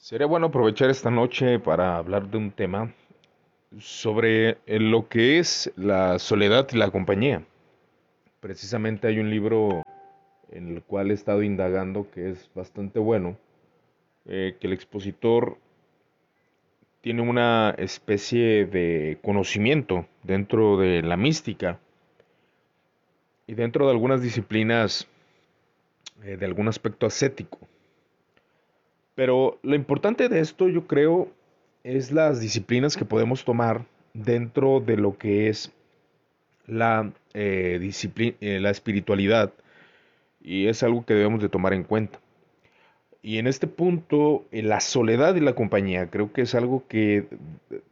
Sería bueno aprovechar esta noche para hablar de un tema sobre eh, lo que es la soledad y la compañía. Precisamente hay un libro en el cual he estado indagando que es bastante bueno, eh, que el expositor tiene una especie de conocimiento dentro de la mística y dentro de algunas disciplinas eh, de algún aspecto ascético. Pero lo importante de esto yo creo es las disciplinas que podemos tomar dentro de lo que es la, eh, eh, la espiritualidad y es algo que debemos de tomar en cuenta. Y en este punto, eh, la soledad y la compañía creo que es algo que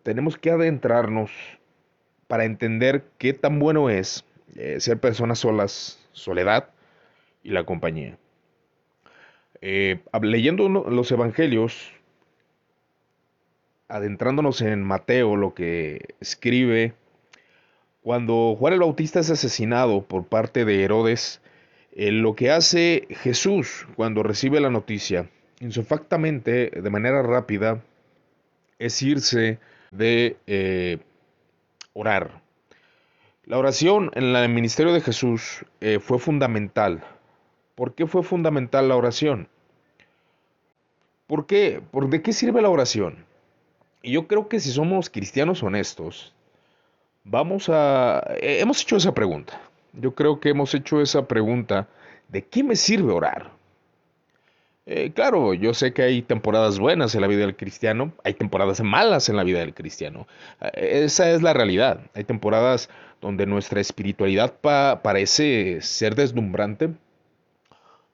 tenemos que adentrarnos para entender qué tan bueno es ser personas solas, soledad y la compañía. Eh, leyendo los evangelios, adentrándonos en Mateo, lo que escribe, cuando Juan el Bautista es asesinado por parte de Herodes, eh, lo que hace Jesús cuando recibe la noticia, insofactamente, de manera rápida, es irse de eh, orar. La oración en el ministerio de Jesús fue fundamental ¿Por qué fue fundamental la oración? ¿Por qué? ¿Por de qué sirve la oración? Y yo creo que si somos cristianos honestos, vamos a... Eh, hemos hecho esa pregunta. Yo creo que hemos hecho esa pregunta de qué me sirve orar. Eh, claro, yo sé que hay temporadas buenas en la vida del cristiano, hay temporadas malas en la vida del cristiano. Eh, esa es la realidad. Hay temporadas donde nuestra espiritualidad parece ser deslumbrante,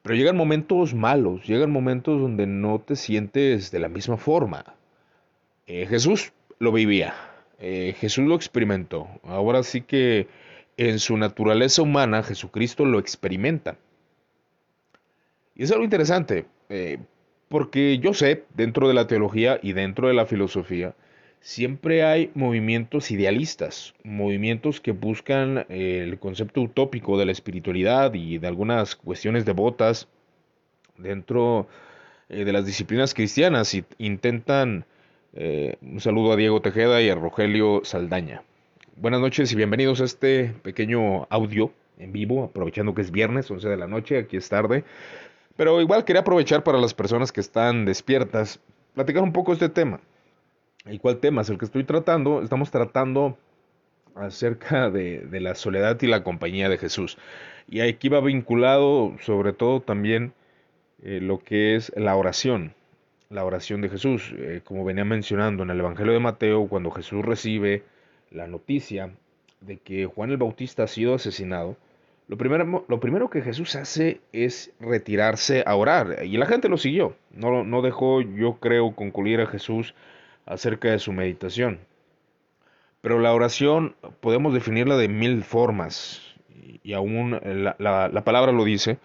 pero llegan momentos malos, llegan momentos donde no te sientes de la misma forma. Eh, Jesús lo vivía, eh, Jesús lo experimentó. Ahora sí que en su naturaleza humana Jesucristo lo experimenta. Y es algo interesante, eh, porque yo sé, dentro de la teología y dentro de la filosofía, siempre hay movimientos idealistas, movimientos que buscan eh, el concepto utópico de la espiritualidad y de algunas cuestiones devotas dentro eh, de las disciplinas cristianas y intentan eh, un saludo a Diego Tejeda y a Rogelio Saldaña. Buenas noches y bienvenidos a este pequeño audio en vivo, aprovechando que es viernes, 11 de la noche, aquí es tarde. Pero igual quería aprovechar para las personas que están despiertas, platicar un poco este tema. ¿Y cuál tema es el que estoy tratando? Estamos tratando acerca de, la soledad y la compañía de Jesús. Y aquí va vinculado sobre todo también eh, lo que es la oración, la oración de Jesús. Eh, como venía mencionando en el Evangelio de Mateo, cuando Jesús recibe la noticia de que Juan el Bautista ha sido asesinado, lo primero, lo primero que Jesús hace es retirarse a orar. Y la gente lo siguió. No, no dejó, yo creo, concluir a Jesús acerca de su meditación. Pero la oración podemos definirla de mil formas, y aún la, palabra lo dice,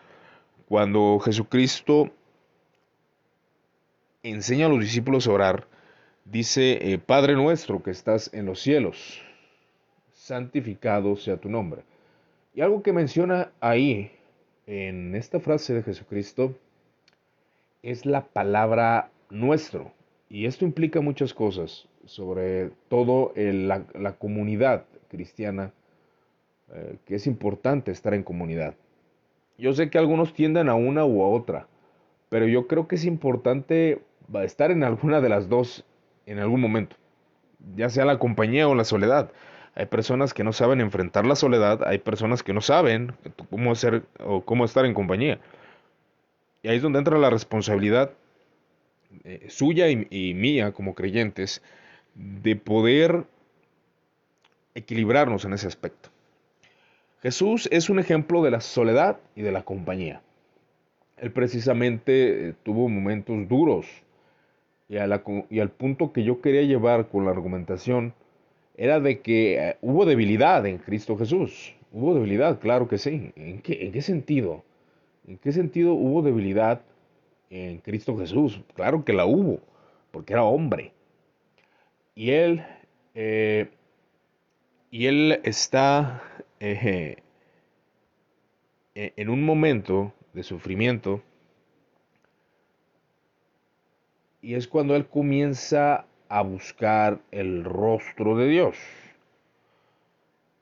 cuando Jesucristo enseña a los discípulos a orar, dice, eh, Padre nuestro que estás en los cielos, santificado sea tu nombre. Y algo que menciona ahí, en esta frase de Jesucristo, es la palabra nuestro. Y esto implica muchas cosas, sobre todo la, comunidad cristiana, eh, que es importante estar en comunidad. Yo sé que algunos tienden a una u a otra, pero yo creo que es importante estar en alguna de las dos en algún momento, ya sea la compañía o la soledad. Hay personas que no saben enfrentar la soledad, hay personas que no saben cómo hacer o cómo estar en compañía. Y ahí es donde entra la responsabilidad eh, suya y, mía como creyentes de poder equilibrarnos en ese aspecto. Jesús es un ejemplo de la soledad y de la compañía. Él precisamente eh, tuvo momentos duros y, al punto que yo quería llevar con la argumentación era de que eh, hubo debilidad en Cristo Jesús. Hubo debilidad, claro que sí. ¿En qué, ¿En qué sentido? ¿En qué sentido hubo debilidad en Cristo Jesús. Claro que la hubo, porque era hombre. Y él, eh, y él está eh, en un momento de sufrimiento y es cuando él comienza a buscar el rostro de Dios.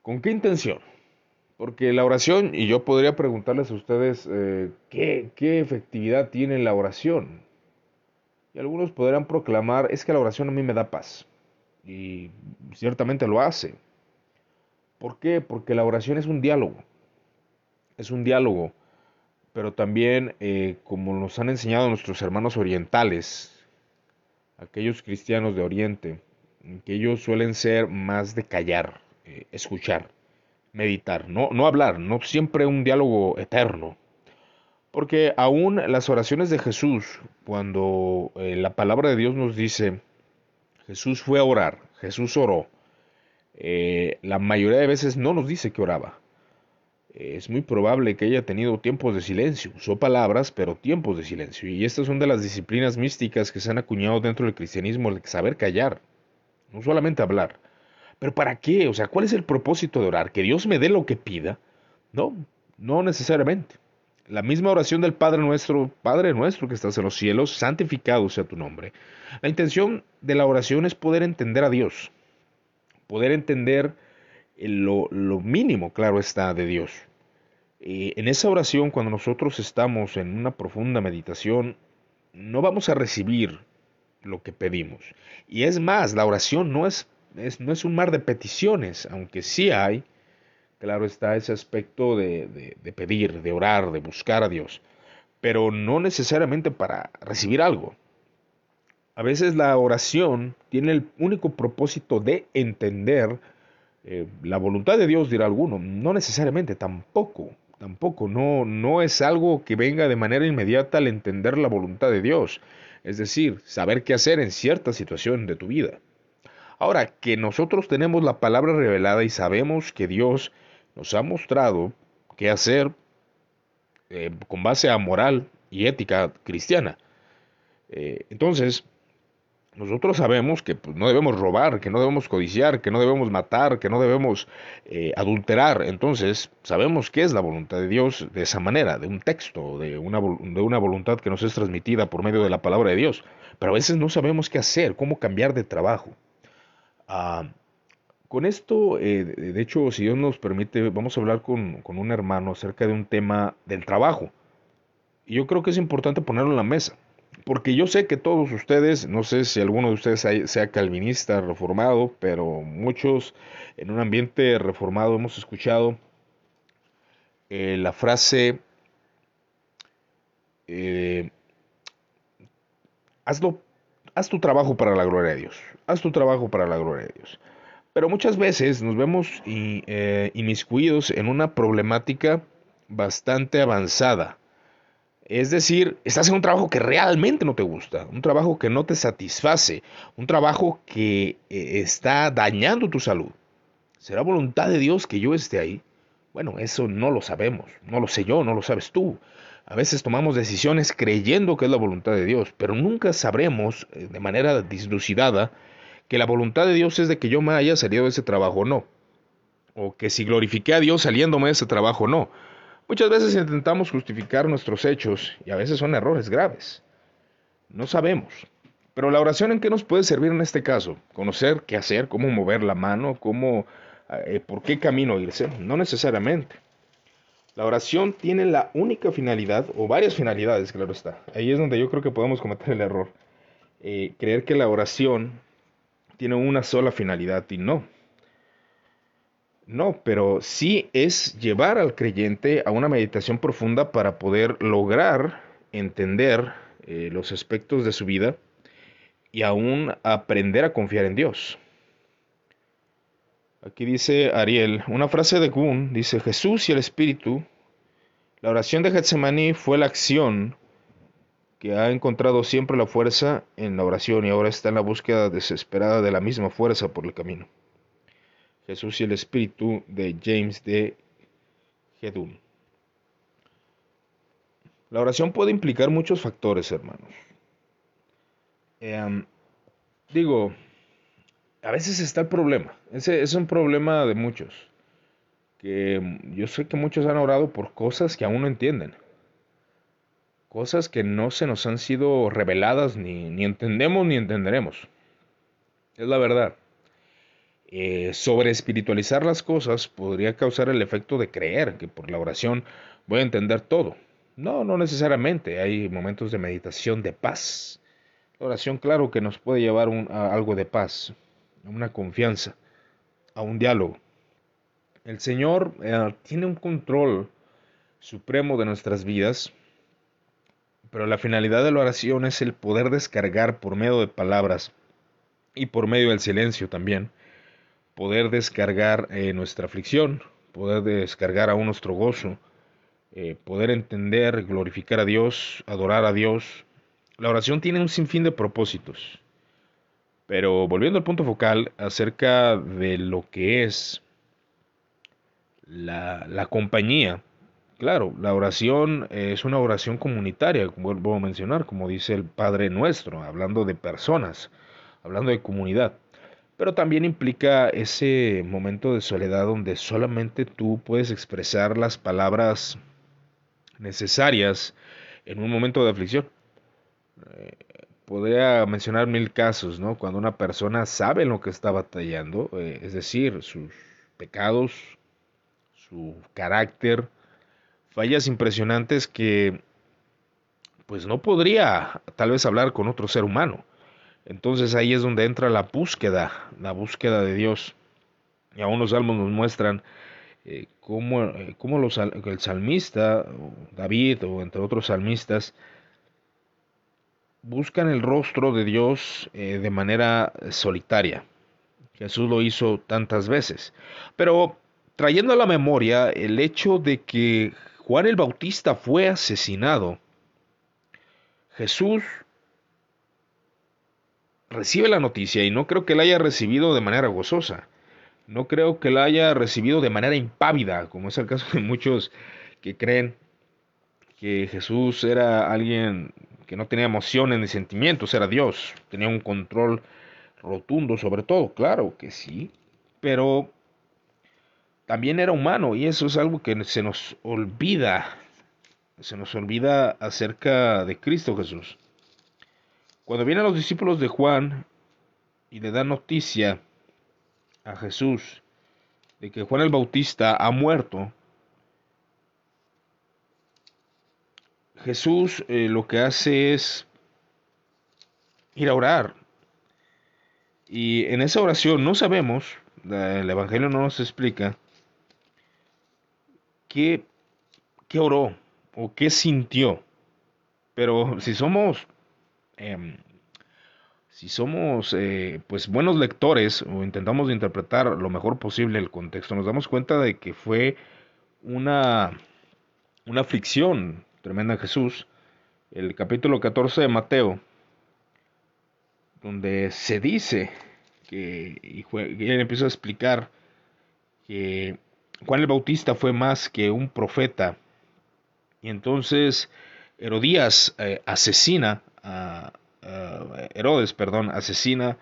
¿Con qué intención? Porque la oración, y yo podría preguntarles a ustedes, eh, ¿qué, ¿qué efectividad tiene la oración? Y algunos podrán proclamar, es que la oración a mí me da paz. Y ciertamente lo hace. ¿Por qué? Porque la oración es un diálogo. Es un diálogo. Pero también, eh, como nos han enseñado nuestros hermanos orientales, aquellos cristianos de Oriente, que ellos suelen ser más de callar, eh, escuchar, meditar, no, no hablar, no siempre un diálogo eterno. Porque aún las oraciones de Jesús, cuando eh, la palabra de Dios nos dice, Jesús fue a orar, Jesús oró, eh, la mayoría de veces no nos dice que oraba. Es muy probable que haya tenido tiempos de silencio, usó palabras, pero tiempos de silencio. Y estas son de las disciplinas místicas que se han acuñado dentro del cristianismo, el saber callar, no solamente hablar. Pero ¿para qué? O sea, ¿cuál es el propósito de orar? ¿Que Dios me dé lo que pida? No, no necesariamente. La misma oración del Padre nuestro, Padre nuestro que estás en los cielos, santificado sea tu nombre. La intención de la oración es poder entender a Dios, poder entender lo, mínimo, claro está, de Dios. en esa oración, cuando nosotros estamos en una profunda meditación, no vamos a recibir lo que pedimos. Y es más, la oración no es, no es un mar de peticiones, aunque sí hay, claro está, ese aspecto de, de pedir, de orar, de buscar a Dios, pero no necesariamente para recibir algo. A veces la oración tiene el único propósito de entender eh, la voluntad de Dios, dirá alguno. No necesariamente, tampoco, tampoco. No, no es algo que venga de manera inmediata al entender la voluntad de Dios. Es decir, saber qué hacer en cierta situación de tu vida. Ahora, que nosotros tenemos la palabra revelada y sabemos que Dios nos ha mostrado qué hacer eh, con base a moral y ética cristiana. Eh, entonces, nosotros sabemos que pues, no debemos robar, que no debemos codiciar, que no debemos matar, que no debemos eh, adulterar. Entonces, sabemos qué es la voluntad de Dios de esa manera, de un texto, de una, de una voluntad que nos es transmitida por medio de la palabra de Dios. Pero a veces no sabemos qué hacer, cómo cambiar de trabajo. Ah, con esto, eh, de hecho, si Dios nos permite, vamos a hablar con, con un hermano acerca de un tema del trabajo. Y yo creo que es importante ponerlo en la mesa porque yo sé que todos ustedes, no sé si alguno de ustedes sea calvinista, reformado, pero muchos en un ambiente reformado hemos escuchado eh, la frase, eh, hazlo, haz tu trabajo para la gloria de Dios, haz tu trabajo para la gloria de Dios. Pero muchas veces nos vemos eh, inmiscuidos en una problemática bastante avanzada es decir, estás en un trabajo que realmente no te gusta, un trabajo que no te satisface, un trabajo que eh, está dañando tu salud. ¿Será voluntad de Dios que yo esté ahí? Bueno, eso no lo sabemos, no lo sé yo, no lo sabes tú. A veces tomamos decisiones creyendo que es la voluntad de Dios, pero nunca sabremos eh, de manera dislucidada que la voluntad de Dios es de que yo me haya salido de ese trabajo o no. O que si glorifiqué a Dios saliéndome de ese trabajo o no. Muchas veces intentamos justificar nuestros hechos y a veces son errores graves. No sabemos. Pero la oración en qué nos puede servir en este caso? Conocer qué hacer, cómo mover la mano, cómo, eh, por qué camino irse. No necesariamente. La oración tiene la única finalidad, o varias finalidades, claro está. Ahí es donde yo creo que podemos cometer el error. Eh, creer que la oración tiene una sola finalidad y no. No, pero sí es llevar al creyente a una meditación profunda para poder lograr entender eh, los aspectos de su vida y aún aprender a confiar en Dios. Aquí dice Ariel, una frase de Gun, dice Jesús y el Espíritu. La oración de Getsemaní fue la acción que ha encontrado siempre la fuerza en la oración y ahora está en la búsqueda desesperada de la misma fuerza por el camino. Jesús y el Espíritu de James de Gedun. La oración puede implicar muchos factores, hermanos. Em, digo, a veces está el problema. Ese es un problema de muchos. Que yo sé que muchos han orado por cosas que aún no entienden. cosas que no se nos han sido reveladas ni, ni entendemos ni entenderemos. Es la verdad. Eh, sobre espiritualizar las cosas podría causar el efecto de creer que por la oración voy a entender todo. No, no necesariamente. Hay momentos de meditación de paz. La oración, claro, que nos puede llevar a algo de paz, a una confianza, a un diálogo. El Señor eh, tiene un control supremo de nuestras vidas, pero la finalidad de la oración es el poder descargar por medio de palabras y por medio del silencio también, poder descargar eh, nuestra aflicción, poder descargar aún nuestro gozo, eh, poder entender, glorificar a Dios, adorar a Dios. La oración tiene un sinfín de propósitos. Pero volviendo al punto focal acerca de lo que es la, la compañía, claro, la oración es una oración comunitaria, como vuelvo a mencionar, como dice el Padre Nuestro, hablando de personas, hablando de comunidad. Pero también implica ese momento de soledad donde solamente tú puedes expresar las palabras necesarias en un momento de aflicción. Podría mencionar mil casos, ¿no? Cuando una persona sabe lo que está batallando, eh, es decir, sus pecados, su carácter, fallas impresionantes que pues no podría tal vez hablar con otro ser humano. Entonces ahí es donde entra la búsqueda, la búsqueda de Dios. Y aún los salmos nos muestran eh, cómo, eh, cómo el salmista, David o entre otros salmistas, buscan el rostro de Dios eh, de manera solitaria. Jesús lo hizo tantas veces. Pero trayendo a la memoria el hecho de que Juan el Bautista fue asesinado, Jesús recibe la noticia y no creo que la haya recibido de manera gozosa. No creo que la haya recibido de manera impávida, como es el caso de muchos que creen que Jesús era alguien que no tenía emociones ni sentimientos, era Dios, tenía un control rotundo sobre todo, claro que sí, pero también era humano y eso es algo que se nos olvida, se nos olvida acerca de Cristo Jesús. Cuando vienen los discípulos de Juan y le dan noticia a Jesús de que Juan el Bautista ha muerto, Jesús eh, lo que hace es ir a orar. Y en esa oración no sabemos, el Evangelio no nos explica, qué, qué oró o qué sintió. Pero si somos Em, si somos eh, pues buenos lectores o intentamos interpretar lo mejor posible el contexto, nos damos cuenta de que fue una, una aflicción tremenda en Jesús. El capítulo 14 de Mateo, donde se dice que y, él empieza a explicar que Juan el Bautista fue más que un profeta. Y entonces Herodías eh, asesina a, Herodes, perdón, asesina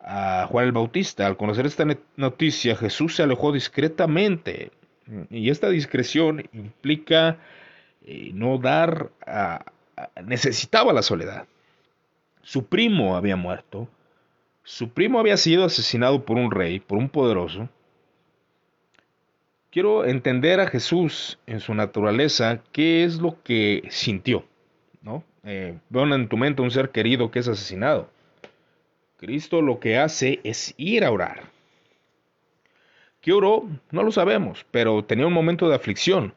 a Juan el Bautista. Al conocer esta noticia, Jesús se alejó discretamente. Y esta discreción implica eh, no dar necesitaba la soledad. Su primo había muerto. Su primo había sido asesinado por un rey, por un poderoso. Quiero entender a Jesús en su naturaleza, qué es lo que sintió, ¿no? eh, en tu mente un ser querido que es asesinado. Cristo lo que hace es ir a orar. ¿Qué oró? No lo sabemos, pero tenía un momento de aflicción,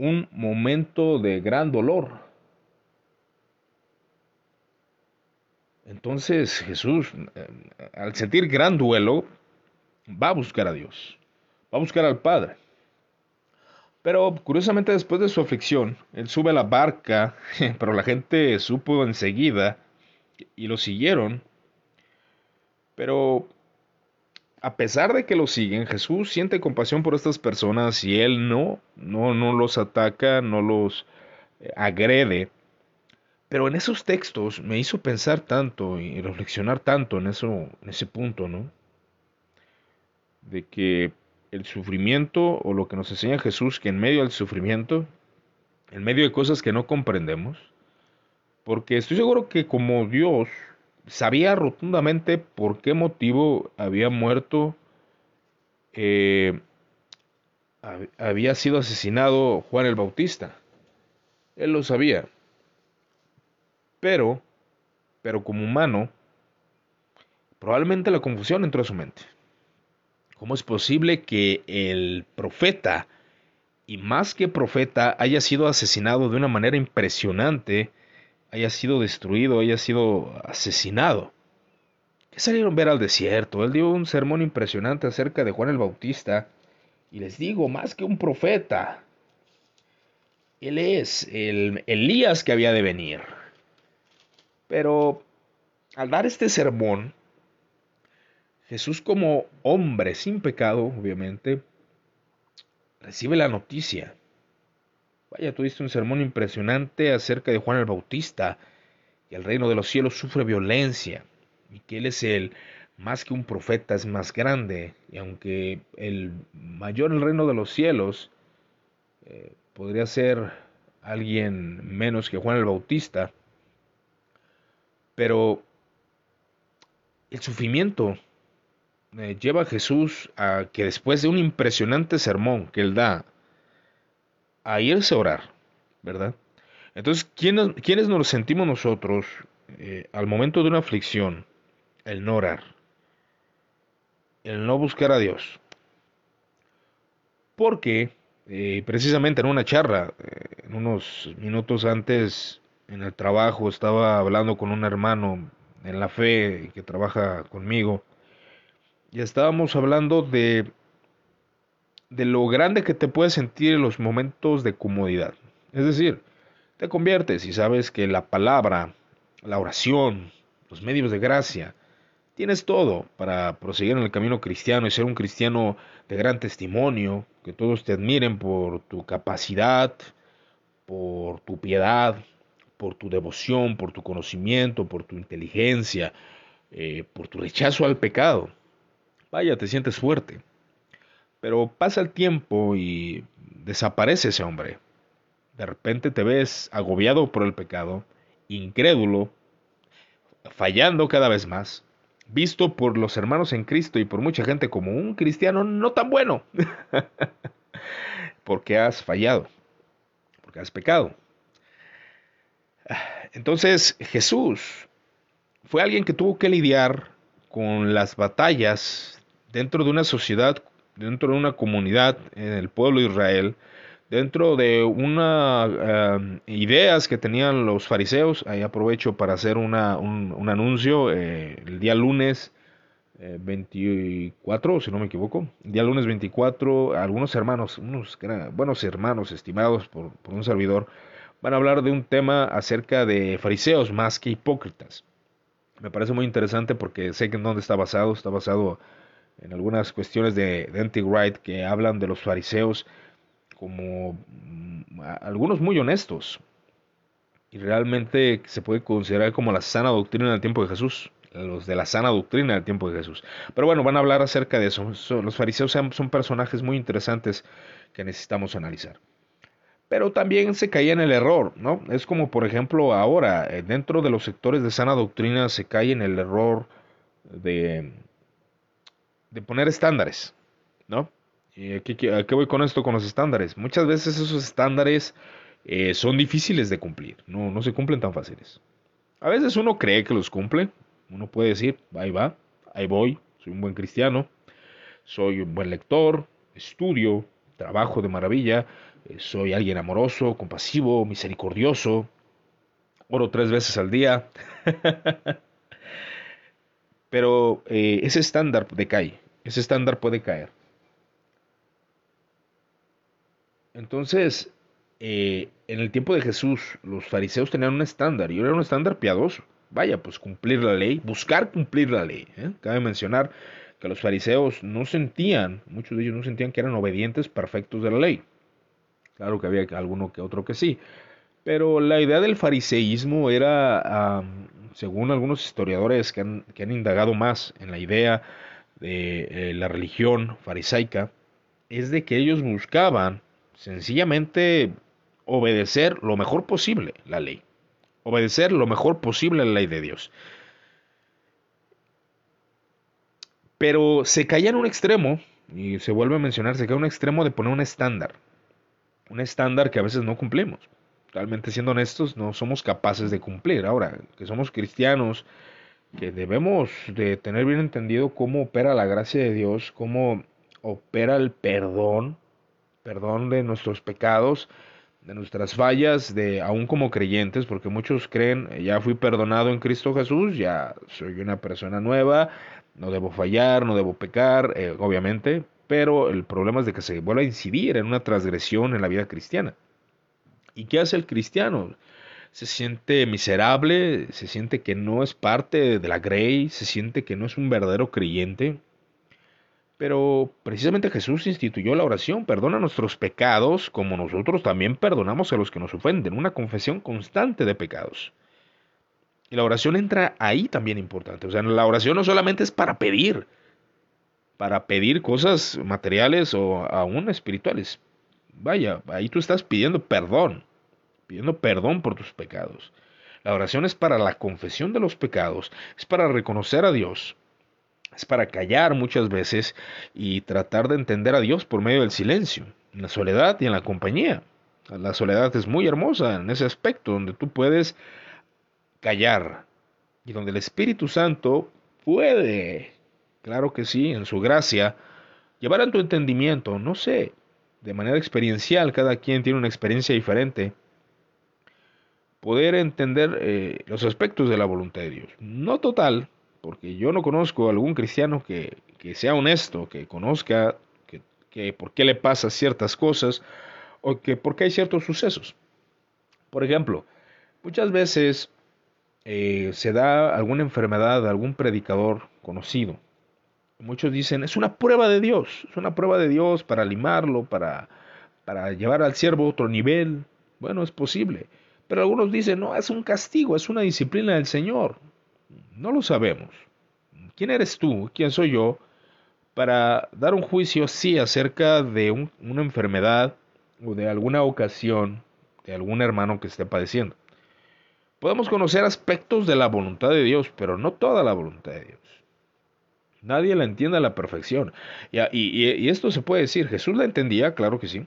un momento de gran dolor. Entonces Jesús, eh, al sentir gran duelo, va a buscar a Dios, va a buscar al Padre. Pero curiosamente después de su aflicción, él sube a la barca, pero la gente supo enseguida y lo siguieron. Pero a pesar de que lo siguen, Jesús siente compasión por estas personas y él no, no, no los ataca, no los eh, agrede. Pero en esos textos me hizo pensar tanto y reflexionar tanto en, eso, en ese punto, ¿no? De que el sufrimiento o lo que nos enseña Jesús, que en medio del sufrimiento, en medio de cosas que no comprendemos, Porque estoy seguro que como Dios sabía rotundamente por qué motivo había muerto, eh, había sido asesinado Juan el Bautista. Él lo sabía. Pero, pero como humano, probablemente la confusión entró a su mente. ¿Cómo es posible que el profeta, y más que profeta, haya sido asesinado de una manera impresionante, haya sido destruido, haya sido asesinado? ¿Qué salieron a ver al desierto? Él dio un sermón impresionante acerca de Juan el Bautista, y les digo, más que un profeta, él es el Elías que había de venir. Pero al dar este sermón, Jesús como hombre sin pecado, obviamente, recibe la noticia. Vaya, tuviste un sermón impresionante acerca de Juan el Bautista, que el reino de los cielos sufre violencia y que él es el más que un profeta, es más grande. Y aunque el mayor el reino de los cielos eh, podría ser alguien menos que Juan el Bautista, pero el sufrimiento eh, lleva a Jesús a que después de un impresionante sermón que él da, a irse a orar, ¿verdad? Entonces, ¿quiénes, ¿quiénes nos sentimos nosotros eh, al momento de una aflicción? El no orar, el no buscar a Dios. Porque eh, precisamente en una charla, en unos minutos antes en el trabajo, estaba hablando con un hermano en la fe que trabaja conmigo y estábamos hablando de, de lo grande que te puedes sentir en los momentos de comodidad. Es decir, te conviertes y sabes que la palabra, la oración, los medios de gracia, tienes todo para proseguir en el camino cristiano y ser un cristiano de gran testimonio, que todos te admiren por tu capacidad, por tu piedad, por tu devoción, por tu conocimiento, por tu inteligencia, eh, por tu rechazo al pecado. Vaya, te sientes fuerte. Pero pasa el tiempo y desaparece ese hombre. De repente te ves agobiado por el pecado, incrédulo, fallando cada vez más, visto por los hermanos en Cristo y por mucha gente como un cristiano no tan bueno. porque has fallado, porque has pecado. Entonces Jesús fue alguien que tuvo que lidiar con las batallas dentro de una sociedad, dentro de una comunidad en el pueblo de Israel, dentro de unas em, ideas que tenían los fariseos, ahí aprovecho para hacer una, un, anuncio, eh, el día lunes 24, eh, si no me equivoco, el día lunes 24, algunos hermanos, unos buenos hermanos estimados por, por un servidor, van a hablar de un tema acerca de fariseos más que hipócritas. Me parece muy interesante porque sé que en dónde está basado, está basado en algunas cuestiones de, de Wright que hablan de los fariseos como mm, algunos muy honestos y realmente se puede considerar como la sana doctrina del tiempo de Jesús, los de la sana doctrina del tiempo de Jesús. Pero bueno, van a hablar acerca de eso. Los fariseos son personajes muy interesantes que necesitamos analizar. Pero también se caía en el error, ¿no? Es como por ejemplo ahora, eh, dentro de los sectores de sana doctrina se cae en el error de de poner estándares, ¿no? ¿Y a qué, voy con esto, con los estándares? Muchas veces esos estándares eh, son difíciles de cumplir, no, no se cumplen tan fáciles. A veces uno cree que los cumple, uno puede decir, ahí va, ahí voy, soy un buen cristiano, soy un buen lector, estudio, trabajo de maravilla, eh, soy alguien amoroso, compasivo, misericordioso, oro tres veces al día. Pero eh, ese estándar decae, ese estándar puede caer. Entonces, eh, en el tiempo de Jesús, los fariseos tenían un estándar y era un estándar piadoso. Vaya, pues cumplir la ley, buscar cumplir la ley. ¿eh? Cabe mencionar que los fariseos no sentían, muchos de ellos no sentían que eran obedientes perfectos de la ley. Claro que había alguno que otro que sí. Pero la idea del fariseísmo era según algunos historiadores que han, indagado más en la idea de eh, la religión farisaica, es de que ellos buscaban sencillamente obedecer lo mejor posible la ley. obedecer lo mejor posible la ley de Dios. Pero se caía en un extremo, y se vuelve a mencionar, se cae en un extremo de poner un estándar. Un estándar que a veces no cumplimos. Realmente siendo honestos, no somos capaces de cumplir. Ahora, que somos cristianos, que debemos de tener bien entendido cómo opera la gracia de Dios, cómo opera el perdón, perdón de nuestros pecados, de nuestras fallas, de aún como creyentes, porque muchos creen, ya fui perdonado en Cristo Jesús, ya soy una persona nueva, no debo fallar, no debo pecar, eh, obviamente, pero el problema es de que se vuelve a incidir en una transgresión en la vida cristiana. ¿Y qué hace el cristiano? Se siente miserable, se siente que no es parte de la grey, se siente que no es un verdadero creyente. Pero precisamente Jesús instituyó la oración, perdona nuestros pecados como nosotros también perdonamos a los que nos ofenden, una confesión constante de pecados. Y la oración entra ahí también importante. O sea, la oración no solamente es para pedir, para pedir cosas materiales o aún espirituales. Vaya, ahí tú estás pidiendo perdón, pidiendo perdón por tus pecados. La oración es para la confesión de los pecados, es para reconocer a Dios, es para callar muchas veces y tratar de entender a Dios por medio del silencio, en la soledad y en la compañía. La soledad es muy hermosa en ese aspecto, donde tú puedes callar y donde el Espíritu Santo puede, claro que sí, en su gracia, llevar a tu entendimiento, no sé, de manera experiencial, cada quien tiene una experiencia diferente, poder entender eh, los aspectos de la voluntad de Dios. No total, porque yo no conozco a algún cristiano que, que sea honesto, que conozca que, que, por qué le pasa ciertas cosas o que por qué hay ciertos sucesos. Por ejemplo, muchas veces eh, se da alguna enfermedad a algún predicador conocido. Muchos dicen, es una prueba de Dios, es una prueba de Dios para limarlo, para, para llevar al siervo a otro nivel. Bueno, es posible. Pero algunos dicen, no, es un castigo, es una disciplina del Señor. No lo sabemos. ¿Quién eres tú? ¿Quién soy yo? Para dar un juicio, sí, acerca de una enfermedad o de alguna ocasión de algún hermano que esté padeciendo. Podemos conocer aspectos de la voluntad de Dios, pero no toda la voluntad de Dios. Nadie la entiende a la perfección. Y, esto se puede decir, Jesús la entendía, claro que sí,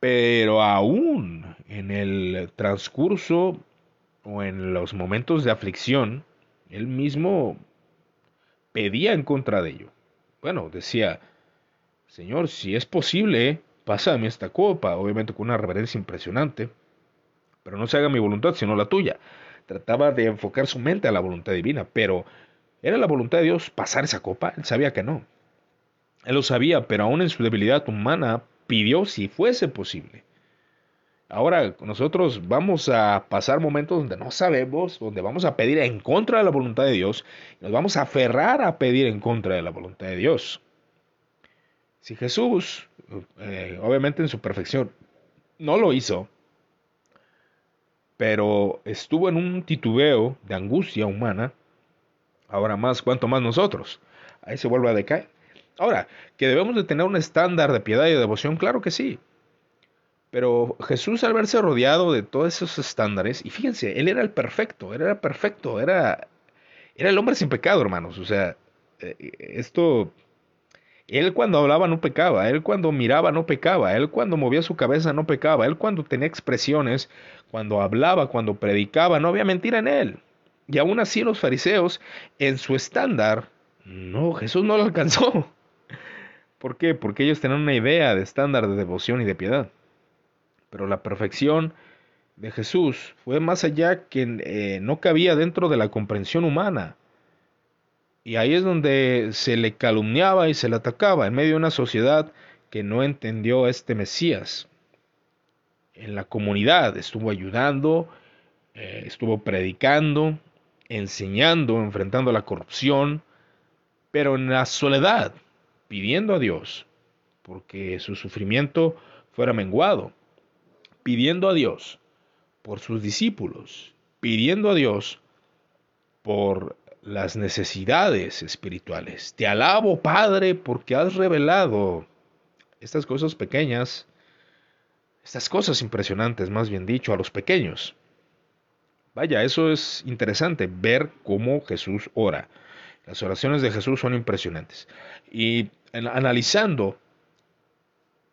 pero aún en el transcurso o en los momentos de aflicción, él mismo pedía en contra de ello. Bueno, decía, Señor, si es posible, pásame esta copa, obviamente con una reverencia impresionante pero no se haga mi voluntad, sino la tuya. Trataba de enfocar su mente a la voluntad divina, pero ¿era la voluntad de Dios pasar esa copa? Él sabía que no. Él lo sabía, pero aún en su debilidad humana pidió si fuese posible. Ahora nosotros vamos a pasar momentos donde no sabemos, donde vamos a pedir en contra de la voluntad de Dios, nos vamos a aferrar a pedir en contra de la voluntad de Dios. Si Jesús, eh, obviamente en su perfección, no lo hizo, pero estuvo en un titubeo de angustia humana, ahora más, cuanto más nosotros. Ahí se vuelve a decaer. Ahora, que debemos de tener un estándar de piedad y devoción, claro que sí. Pero Jesús al verse rodeado de todos esos estándares, y fíjense, él era el perfecto, era perfecto, era, era el hombre sin pecado, hermanos. O sea, eh, esto él cuando hablaba no pecaba, él cuando miraba no pecaba, él cuando movía su cabeza no pecaba, él cuando tenía expresiones, cuando hablaba, cuando predicaba, no había mentira en él. Y aún así los fariseos, en su estándar, no, Jesús no lo alcanzó. ¿Por qué? Porque ellos tenían una idea de estándar de devoción y de piedad. Pero la perfección de Jesús fue más allá que eh, no cabía dentro de la comprensión humana. Y ahí es donde se le calumniaba y se le atacaba en medio de una sociedad que no entendió a este Mesías. En la comunidad estuvo ayudando, eh, estuvo predicando, enseñando, enfrentando la corrupción, pero en la soledad, pidiendo a Dios, porque su sufrimiento fuera menguado, pidiendo a Dios por sus discípulos, pidiendo a Dios por las necesidades espirituales. Te alabo, Padre, porque has revelado estas cosas pequeñas, estas cosas impresionantes, más bien dicho, a los pequeños. Vaya, eso es interesante, ver cómo Jesús ora. Las oraciones de Jesús son impresionantes. Y analizando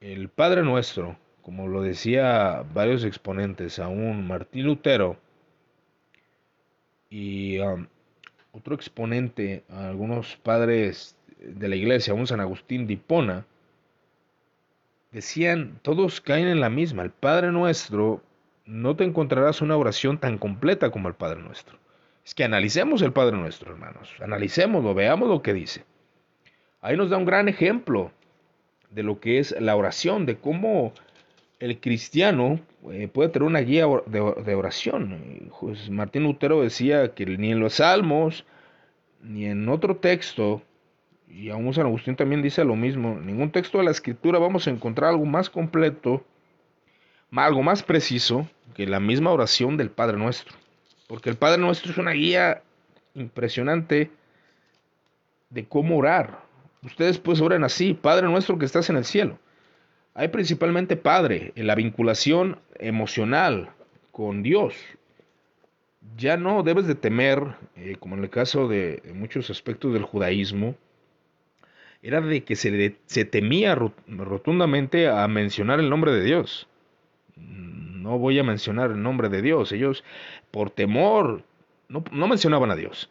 el Padre Nuestro, como lo decía varios exponentes, aún Martín Lutero y um, otro exponente, algunos padres de la iglesia, un San Agustín de Hipona, decían, todos caen en la misma, el Padre Nuestro, no te encontrarás una oración tan completa como el Padre Nuestro. Es que analicemos el Padre Nuestro, hermanos, analicémoslo, veamos lo que dice. Ahí nos da un gran ejemplo de lo que es la oración, de cómo el cristiano eh, puede tener una guía de, oración. Martín Lutero decía que ni en los salmos, ni en otro texto, y aún San Agustín también dice lo mismo, en ningún texto de la escritura vamos a encontrar algo más completo, algo más preciso que la misma oración del Padre Nuestro. Porque el Padre Nuestro es una guía impresionante de cómo orar. Ustedes pues oran así, Padre Nuestro que estás en el cielo. Hay principalmente Padre en la vinculación emocional con Dios. Ya no debes de temer, eh, como en el caso de, muchos aspectos del judaísmo, era de que se, se temía rotundamente a mencionar el nombre de Dios. No voy a mencionar el nombre de Dios. Ellos, por temor, no, mencionaban a Dios.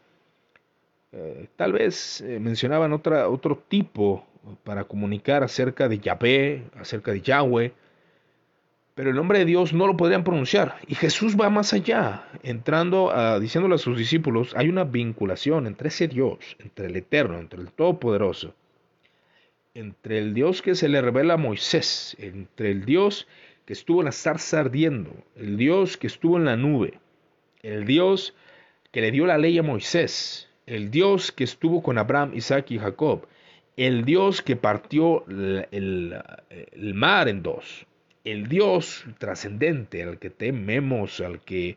Eh, tal vez eh, mencionaban otra, otro tipo para comunicar acerca de Yahvé, acerca de Yahweh, pero el nombre de Dios no lo podrían pronunciar. Y Jesús va más allá, entrando a, diciéndole a sus discípulos, hay una vinculación entre ese Dios, entre el Eterno, entre el Todopoderoso, entre el Dios que se le revela a Moisés, entre el Dios que estuvo en la zarza ardiendo, el Dios que estuvo en la nube, el Dios que le dio la ley a Moisés, el Dios que estuvo con Abraham, Isaac y Jacob, el Dios que partió el, mar en dos, el Dios trascendente al que tememos, al que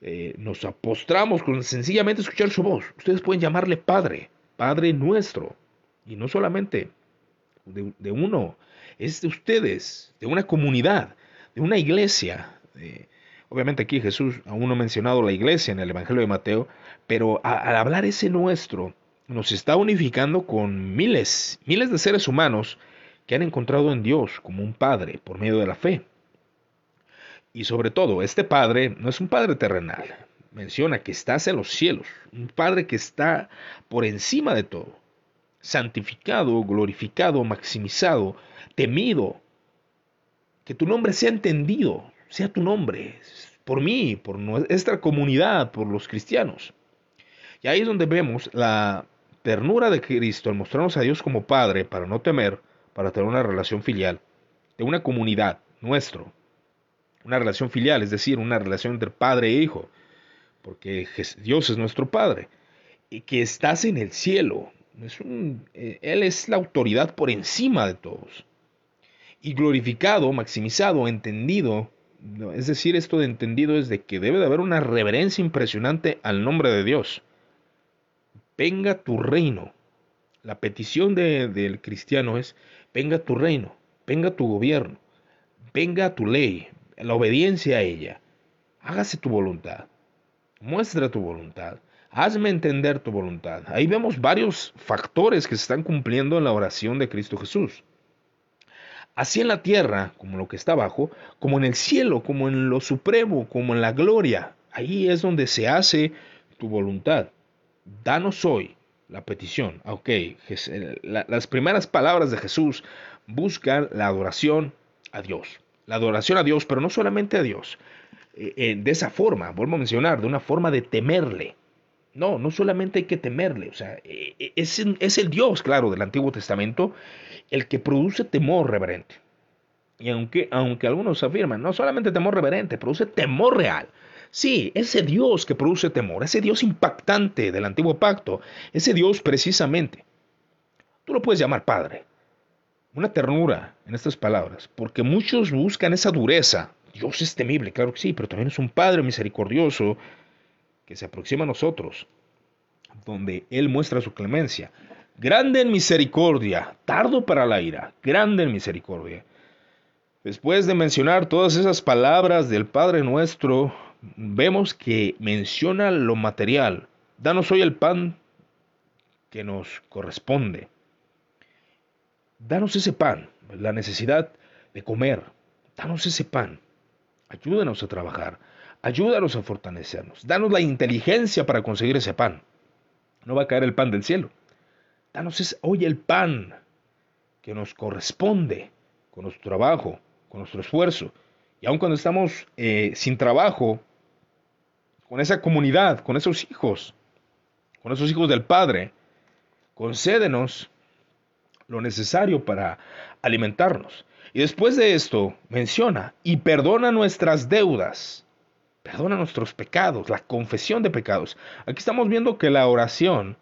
eh, nos apostramos con sencillamente escuchar su voz. Ustedes pueden llamarle Padre, Padre nuestro, y no solamente de, uno, es de ustedes, de una comunidad, de una iglesia. obviamente aquí Jesús aún no ha mencionado la iglesia en el Evangelio de Mateo, pero al hablar ese nuestro, nos está unificando con miles, miles de seres humanos que han encontrado en Dios como un Padre por medio de la fe. Y sobre todo, este Padre no es un Padre terrenal. Menciona que estás en los cielos, un Padre que está por encima de todo, santificado, glorificado, maximizado, temido. Que tu nombre sea entendido, sea tu nombre, por mí, por nuestra comunidad, por los cristianos. Y ahí es donde vemos la ternura de Cristo al mostrarnos a Dios como Padre para no temer, para tener una relación filial, de una comunidad, nuestro. Una relación filial, es decir, una relación entre Padre e Hijo, porque Dios es nuestro Padre, y que estás en el cielo. Es eh, él es la autoridad por encima de todos. Y glorificado, maximizado, entendido, es decir, esto de entendido es de que debe de haber una reverencia impresionante al nombre de Dios venga tu reino. La petición del cristiano es, venga tu reino, venga tu gobierno, venga tu ley, la obediencia a ella. Hágase tu voluntad, muestra tu voluntad, hazme entender tu voluntad. Ahí vemos varios factores que se están cumpliendo en la oración de Cristo Jesús. Así en la tierra, como lo que está abajo, como en el cielo, como en lo supremo, como en la gloria. Ahí es donde se hace tu voluntad danos hoy la petición. Ok, las primeras palabras de Jesús buscan la adoración a Dios. La adoración a Dios, pero no solamente a Dios. Eh, eh, de esa forma, vuelvo a mencionar, de una forma de temerle. No, no solamente hay que temerle, o sea, eh, es, es el Dios, claro, del Antiguo Testamento, el que produce temor reverente. Y aunque, aunque algunos afirman, no solamente temor reverente, produce temor real. Sí, ese Dios que produce temor, ese Dios impactante del antiguo pacto, ese Dios precisamente, tú lo puedes llamar Padre. Una ternura en estas palabras, porque muchos buscan esa dureza. Dios es temible, claro que sí, pero también es un Padre misericordioso que se aproxima a nosotros, donde Él muestra su clemencia. Grande en misericordia, tardo para la ira, grande en misericordia. Después de mencionar todas esas palabras del Padre nuestro, vemos que menciona lo material. Danos hoy el pan que nos corresponde. Danos ese pan, la necesidad de comer. Danos ese pan. Ayúdanos a trabajar. Ayúdanos a fortalecernos. Danos la inteligencia para conseguir ese pan. No va a caer el pan del cielo. Danos hoy el pan que nos corresponde con nuestro trabajo, con nuestro esfuerzo. Y aun cuando estamos eh, sin trabajo, con esa comunidad, con esos hijos, con esos hijos del Padre, concédenos lo necesario para alimentarnos. Y después de esto menciona, y perdona nuestras deudas, perdona nuestros pecados, la confesión de pecados. Aquí estamos viendo que la oración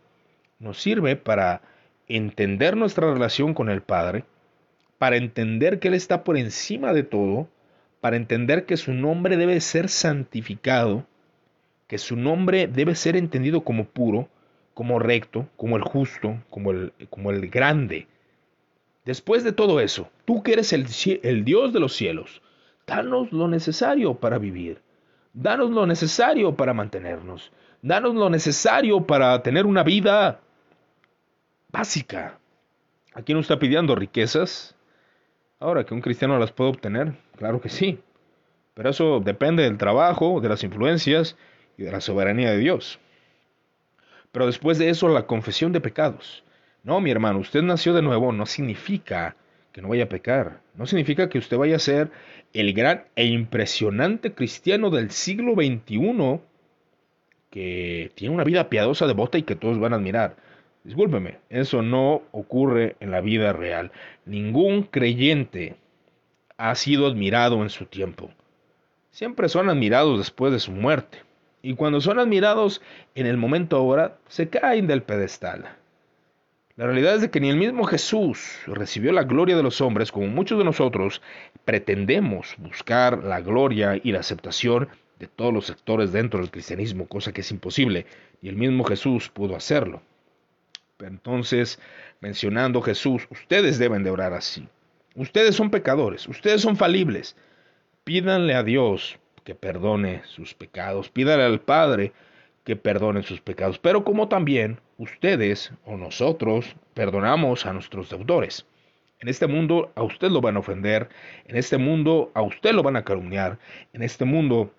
nos sirve para entender nuestra relación con el Padre, para entender que Él está por encima de todo, para entender que su nombre debe ser santificado, que su nombre debe ser entendido como puro, como recto, como el justo, como el, grande. Después de todo eso, tú que eres el, el Dios de los cielos, danos lo necesario para vivir, danos lo necesario para mantenernos, danos lo necesario para tener una vida básica. Aquí no está pidiendo riquezas. Ahora, que un cristiano las puede obtener, claro que sí. Pero eso depende del trabajo, de las influencias y de la soberanía de Dios. Pero después de eso, la confesión de pecados. No, mi hermano, usted nació de nuevo no significa que no vaya a pecar. No significa que usted vaya a ser el gran e impresionante cristiano del siglo XXI que tiene una vida piadosa, devota y que todos van a admirar. Discúlpeme, eso no ocurre en la vida real. Ningún creyente ha sido admirado en su tiempo. Siempre son admirados después de su muerte. Y cuando son admirados en el momento ahora, se caen del pedestal. La realidad es de que ni el mismo Jesús recibió la gloria de los hombres como muchos de nosotros pretendemos buscar la gloria y la aceptación de todos los sectores dentro del cristianismo, cosa que es imposible, y el mismo Jesús pudo hacerlo. Entonces, mencionando Jesús, ustedes deben de orar así. Ustedes son pecadores, ustedes son falibles. Pídanle a Dios que perdone sus pecados, pídanle al Padre que perdone sus pecados, pero como también ustedes o nosotros perdonamos a nuestros deudores. En este mundo a usted lo van a ofender, en este mundo a usted lo van a calumniar, en este mundo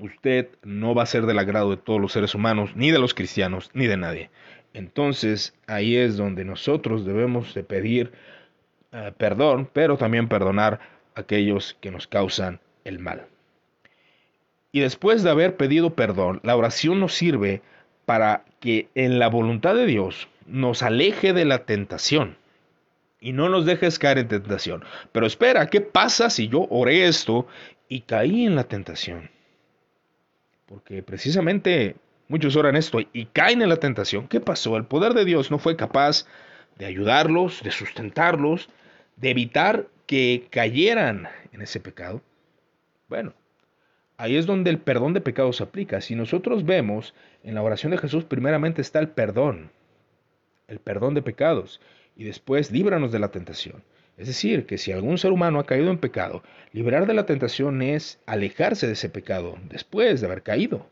usted no va a ser del agrado de todos los seres humanos, ni de los cristianos, ni de nadie. Entonces ahí es donde nosotros debemos de pedir eh, perdón, pero también perdonar a aquellos que nos causan el mal. Y después de haber pedido perdón, la oración nos sirve para que en la voluntad de Dios nos aleje de la tentación y no nos dejes caer en tentación. Pero espera, ¿qué pasa si yo oré esto y caí en la tentación? Porque precisamente Muchos oran esto y caen en la tentación. ¿Qué pasó? El poder de Dios no fue capaz de ayudarlos, de sustentarlos, de evitar que cayeran en ese pecado. Bueno, ahí es donde el perdón de pecados se aplica. Si nosotros vemos en la oración de Jesús, primeramente está el perdón, el perdón de pecados, y después líbranos de la tentación. Es decir, que si algún ser humano ha caído en pecado, liberar de la tentación es alejarse de ese pecado después de haber caído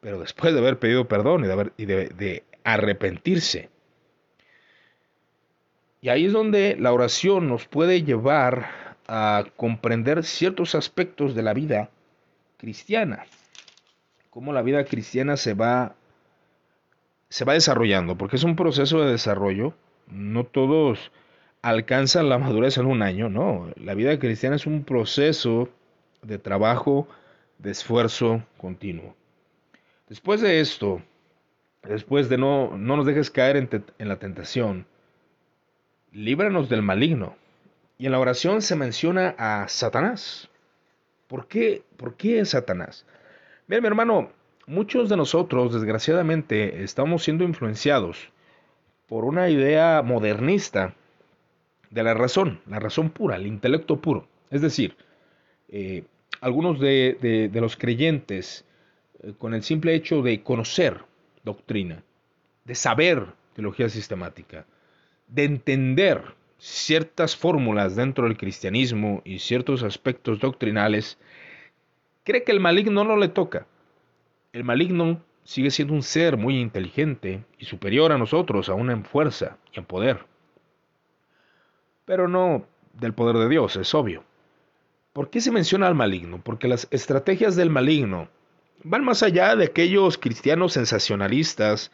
pero después de haber pedido perdón y de, haber, y de, arrepentirse. Y ahí es donde la oración nos puede llevar a comprender ciertos aspectos de la vida cristiana, cómo la vida cristiana se va, se va desarrollando, porque es un proceso de desarrollo, no todos alcanzan la madurez en un año, no, la vida cristiana es un proceso de trabajo, de esfuerzo continuo. Después de esto, después de no, no nos dejes caer en, la tentación, líbranos del maligno. Y en la oración se menciona a Satanás. ¿Por qué? ¿Por qué Satanás? Bien, mi hermano, muchos de nosotros, desgraciadamente, estamos siendo influenciados por una idea modernista de la razón, la razón pura, el intelecto puro. Es decir, eh, algunos de, de los creyentes eh, con el simple hecho de conocer doctrina, de saber teología sistemática, de entender ciertas fórmulas dentro del cristianismo y ciertos aspectos doctrinales, cree que el maligno no le toca. El maligno sigue siendo un ser muy inteligente y superior a nosotros, aún en fuerza y en poder. Pero no del poder de Dios, es obvio. ¿Por qué se menciona al maligno? Porque las estrategias del maligno van más allá de aquellos cristianos sensacionalistas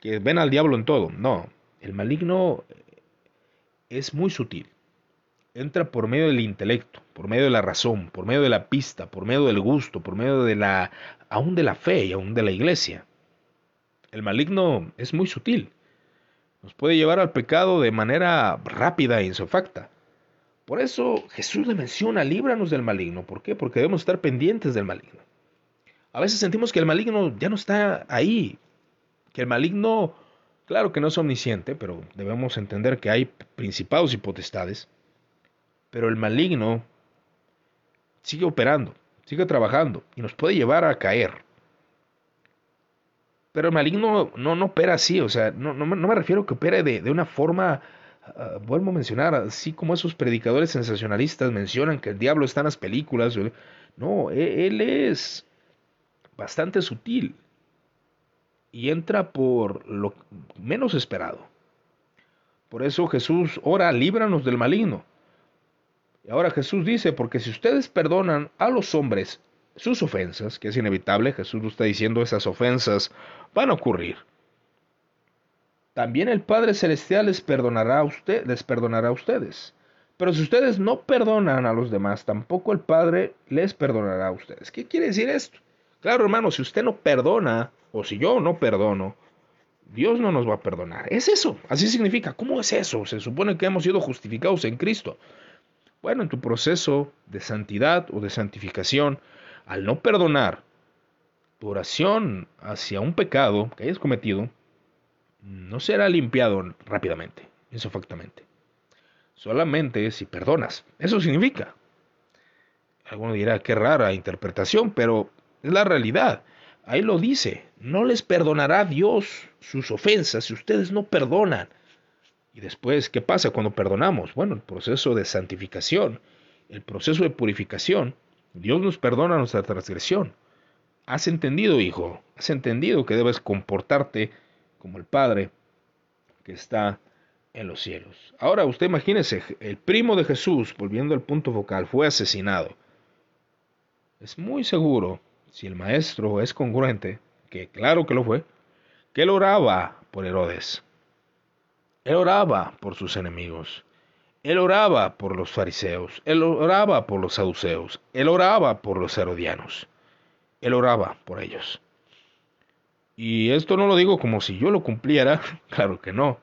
que ven al diablo en todo. No, el maligno es muy sutil. Entra por medio del intelecto, por medio de la razón, por medio de la pista, por medio del gusto, por medio de la aún de la fe y aún de la iglesia. El maligno es muy sutil. Nos puede llevar al pecado de manera rápida e insofacta. Por eso Jesús le menciona, líbranos del maligno. ¿Por qué? Porque debemos estar pendientes del maligno. A veces sentimos que el maligno ya no está ahí, que el maligno, claro que no es omnisciente, pero debemos entender que hay principados y potestades, pero el maligno sigue operando, sigue trabajando y nos puede llevar a caer. Pero el maligno no, no opera así, o sea, no, no, me refiero a que opere de, de una forma, uh, vuelvo a mencionar, así como esos predicadores sensacionalistas mencionan que el diablo está en las películas. No, e, él es bastante sutil y entra por lo menos esperado. Por eso Jesús ora, líbranos del maligno. Y ahora Jesús dice, porque si ustedes perdonan a los hombres sus ofensas, que es inevitable, Jesús lo está diciendo, esas ofensas van a ocurrir. También el Padre Celestial les perdonará a, usted, les perdonará a ustedes. Pero si ustedes no perdonan a los demás, tampoco el Padre les perdonará a ustedes. ¿Qué quiere decir esto? Claro, hermano, si usted no perdona, o si yo no perdono, Dios no nos va a perdonar. Es eso, así significa. ¿Cómo es eso? Se supone que hemos sido justificados en Cristo. Bueno, en tu proceso de santidad o de santificación, al no perdonar tu oración hacia un pecado que hayas cometido, no será limpiado rápidamente, insofactamente. Solamente si perdonas. Eso significa. Alguno dirá, qué rara interpretación, pero es la realidad. Ahí lo dice. No les perdonará Dios sus ofensas si ustedes no perdonan. Y después, ¿qué pasa cuando perdonamos? Bueno, el proceso de santificación, el proceso de purificación. Dios nos perdona nuestra transgresión. Has entendido, hijo, has entendido que debes comportarte como el Padre que está en los cielos. Ahora usted imagínese, el primo de Jesús, volviendo al punto focal, fue asesinado. Es muy seguro, si el maestro es congruente, que claro que lo fue, que él oraba por Herodes. Él oraba por sus enemigos. Él oraba por los fariseos. Él oraba por los saduceos. Él oraba por los herodianos. Él oraba por ellos. Y esto no lo digo como si yo lo cumpliera. Claro que no.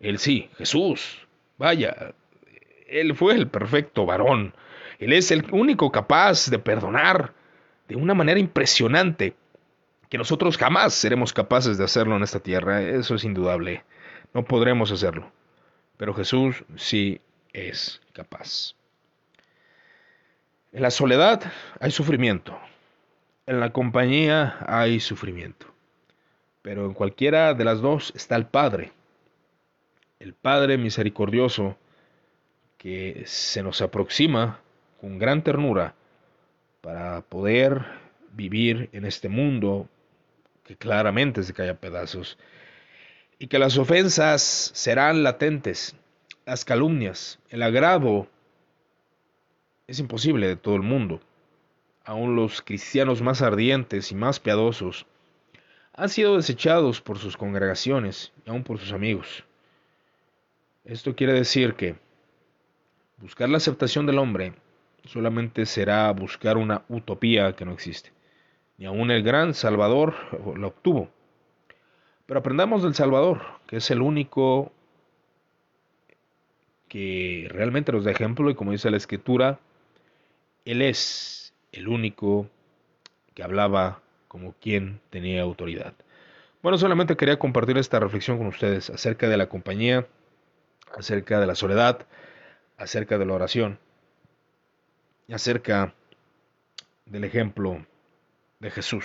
Él sí, Jesús. Vaya, Él fue el perfecto varón. Él es el único capaz de perdonar de una manera impresionante que nosotros jamás seremos capaces de hacerlo en esta tierra. Eso es indudable no podremos hacerlo. Pero Jesús sí es capaz. En la soledad hay sufrimiento. En la compañía hay sufrimiento. Pero en cualquiera de las dos está el Padre. El Padre misericordioso que se nos aproxima con gran ternura para poder vivir en este mundo que claramente se cae a pedazos y que las ofensas serán latentes, las calumnias, el agrado es imposible de todo el mundo. Aún los cristianos más ardientes y más piadosos han sido desechados por sus congregaciones y aún por sus amigos. Esto quiere decir que buscar la aceptación del hombre solamente será buscar una utopía que no existe. Ni aún el gran Salvador la obtuvo. Pero aprendamos del Salvador, que es el único que realmente nos da ejemplo y como dice la escritura, Él es el único que hablaba como quien tenía autoridad. Bueno, solamente quería compartir esta reflexión con ustedes acerca de la compañía, acerca de la soledad, acerca de la oración y acerca del ejemplo de Jesús.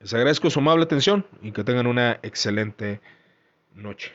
Les agradezco su amable atención y que tengan una excelente noche.